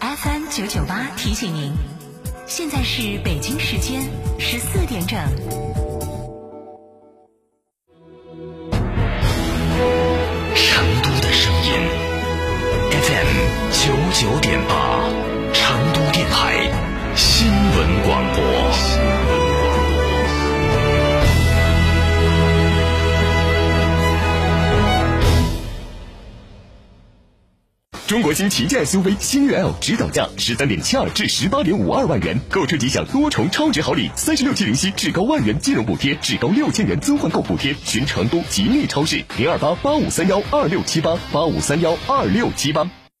FM 九九八提醒您，现在是北京时间十四点整。成都的声音，FM 九九中国新旗舰 SUV 星越 L 指导价十三点七二至十八点五二万元，购车即享多重超值好礼，三十六期零息，至高万元金融补贴，至高六千元增换购补贴。寻成都吉利超市零二八八五三幺二六七八八五三幺二六七八。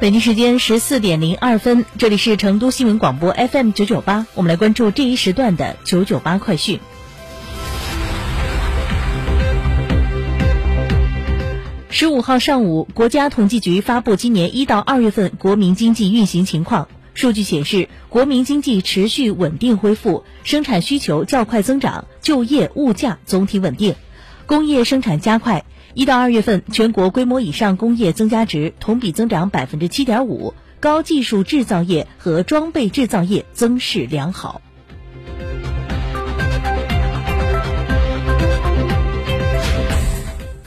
北京时间十四点零二分，这里是成都新闻广播 FM 九九八，我们来关注这一时段的九九八快讯。十五号上午，国家统计局发布今年一到二月份国民经济运行情况。数据显示，国民经济持续稳定恢复，生产需求较快增长，就业、物价总体稳定，工业生产加快。一到二月份，全国规模以上工业增加值同比增长百分之七点五，高技术制造业和装备制造业增势良好。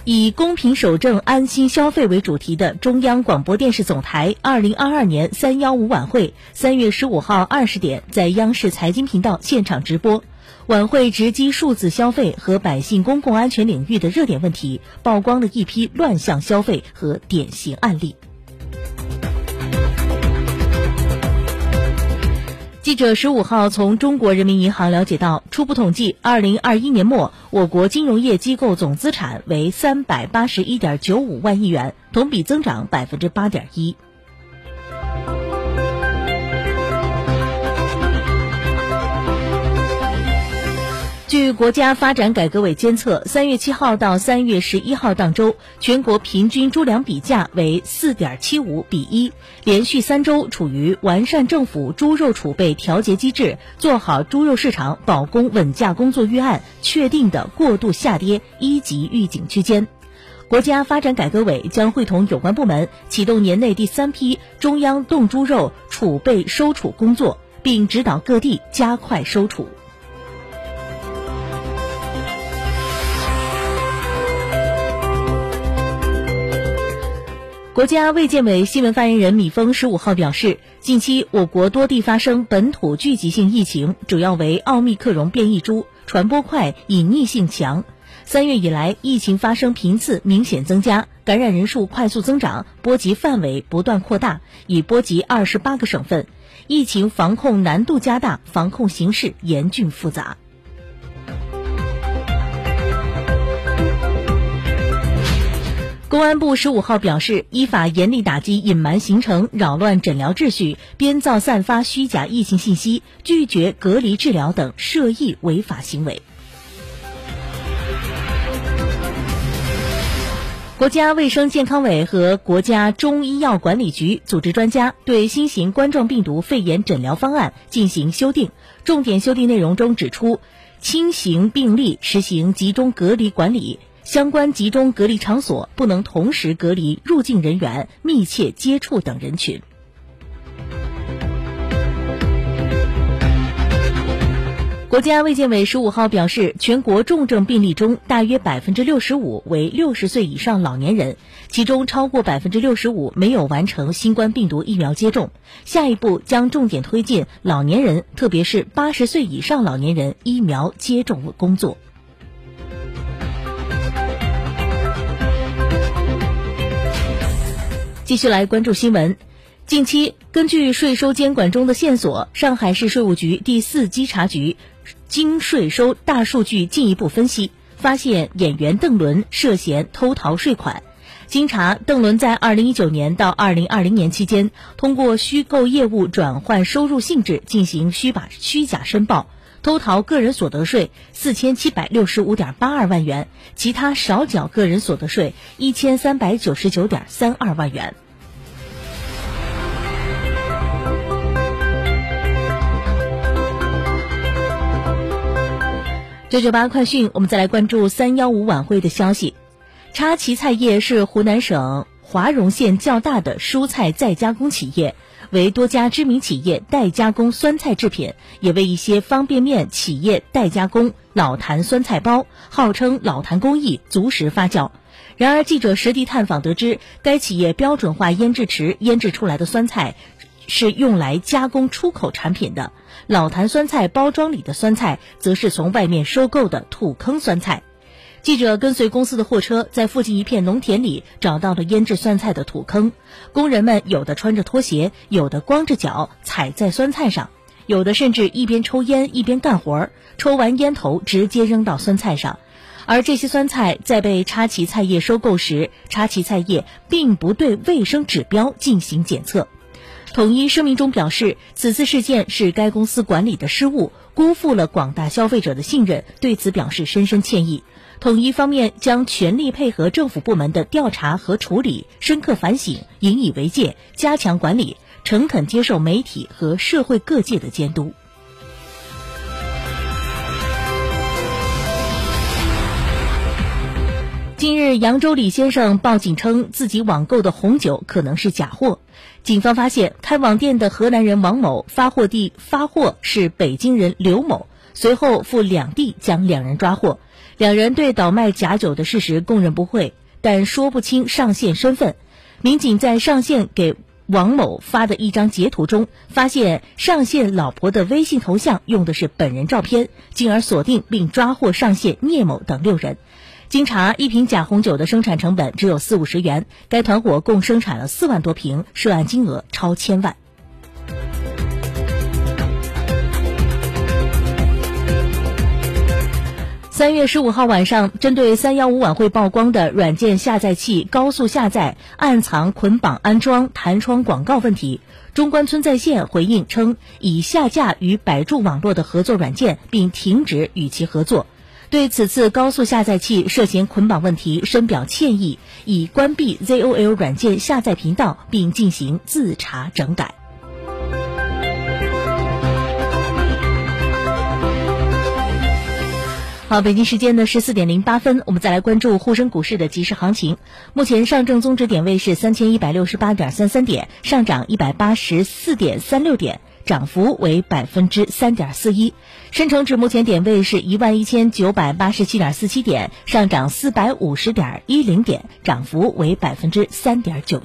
以“公平守正、安心消费”为主题的中央广播电视总台二零二二年“三幺五”晚会，三月十五号二十点在央视财经频道现场直播。晚会直击数字消费和百姓公共安全领域的热点问题，曝光了一批乱象消费和典型案例。记者十五号从中国人民银行了解到，初步统计，二零二一年末，我国金融业机构总资产为三百八十一点九五万亿元，同比增长百分之八点一。据国家发展改革委监测，三月七号到三月十一号当周，全国平均猪粮比价为四点七五比一，连续三周处于完善政府猪肉储备调节机制、做好猪肉市场保供稳价工作预案确定的过度下跌一级预警区间。国家发展改革委将会同有关部门启动年内第三批中央冻猪肉储备收储工作，并指导各地加快收储。国家卫健委新闻发言人米峰十五号表示，近期我国多地发生本土聚集性疫情，主要为奥密克戎变异株，传播快、隐匿性强。三月以来，疫情发生频次明显增加，感染人数快速增长，波及范围不断扩大，已波及二十八个省份，疫情防控难度加大，防控形势严峻复杂。公安部十五号表示，依法严厉打击隐瞒行程、扰乱诊疗秩序、编造散发虚假疫情信息、拒绝隔离治疗等涉疫违法行为。国家卫生健康委和国家中医药管理局组织专家对新型冠状病毒肺炎诊疗方案进行修订，重点修订内容中指出，轻型病例实行集中隔离管理。相关集中隔离场所不能同时隔离入境人员、密切接触等人群。国家卫健委十五号表示，全国重症病例中，大约百分之六十五为六十岁以上老年人，其中超过百分之六十五没有完成新冠病毒疫苗接种。下一步将重点推进老年人，特别是八十岁以上老年人疫苗接种工作。继续来关注新闻。近期，根据税收监管中的线索，上海市税务局第四稽查局。经税收大数据进一步分析，发现演员邓伦涉嫌偷逃税款。经查，邓伦在2019年到2020年期间，通过虚构业务转换收入性质进行虚把虚假申报，偷逃个人所得税4765.82万元，其他少缴个人所得税1399.32万元。九九八快讯，我们再来关注三幺五晚会的消息。插旗菜业是湖南省华容县较大的蔬菜再加工企业，为多家知名企业代加工酸菜制品，也为一些方便面企业代加工老坛酸菜包，号称老坛工艺足食发酵。然而，记者实地探访得知，该企业标准化腌制池腌制出来的酸菜。是用来加工出口产品的老坛酸菜包装里的酸菜，则是从外面收购的土坑酸菜。记者跟随公司的货车，在附近一片农田里找到了腌制酸菜的土坑。工人们有的穿着拖鞋，有的光着脚踩在酸菜上，有的甚至一边抽烟一边干活，抽完烟头直接扔到酸菜上。而这些酸菜在被插旗菜业收购时，插旗菜业并不对卫生指标进行检测。统一声明中表示，此次事件是该公司管理的失误，辜负了广大消费者的信任，对此表示深深歉意。统一方面将全力配合政府部门的调查和处理，深刻反省，引以为戒，加强管理，诚恳接受媒体和社会各界的监督。近日，扬州李先生报警称自己网购的红酒可能是假货。警方发现，开网店的河南人王某发货地发货是北京人刘某，随后赴两地将两人抓获。两人对倒卖假酒的事实供认不讳，但说不清上线身份。民警在上线给王某发的一张截图中，发现上线老婆的微信头像用的是本人照片，进而锁定并抓获上线聂某等六人。经查，一瓶假红酒的生产成本只有四五十元，该团伙共生产了四万多瓶，涉案金额超千万。三月十五号晚上，针对三幺五晚会曝光的软件下载器高速下载、暗藏、捆绑、安装弹窗广告问题，中关村在线回应称，已下架与百度网络的合作软件，并停止与其合作。对此次高速下载器涉嫌捆绑问题深表歉意，已关闭 ZOL 软件下载频道，并进行自查整改。好，北京时间的十四点零八分，我们再来关注沪深股市的即时行情。目前上证综指点位是三千一百六十八点三三点，上涨一百八十四点三六点。涨幅为百分之三点四一，深成指目前点位是一万一千九百八十七点四七点，上涨四百五十点一零点，涨幅为百分之三点九。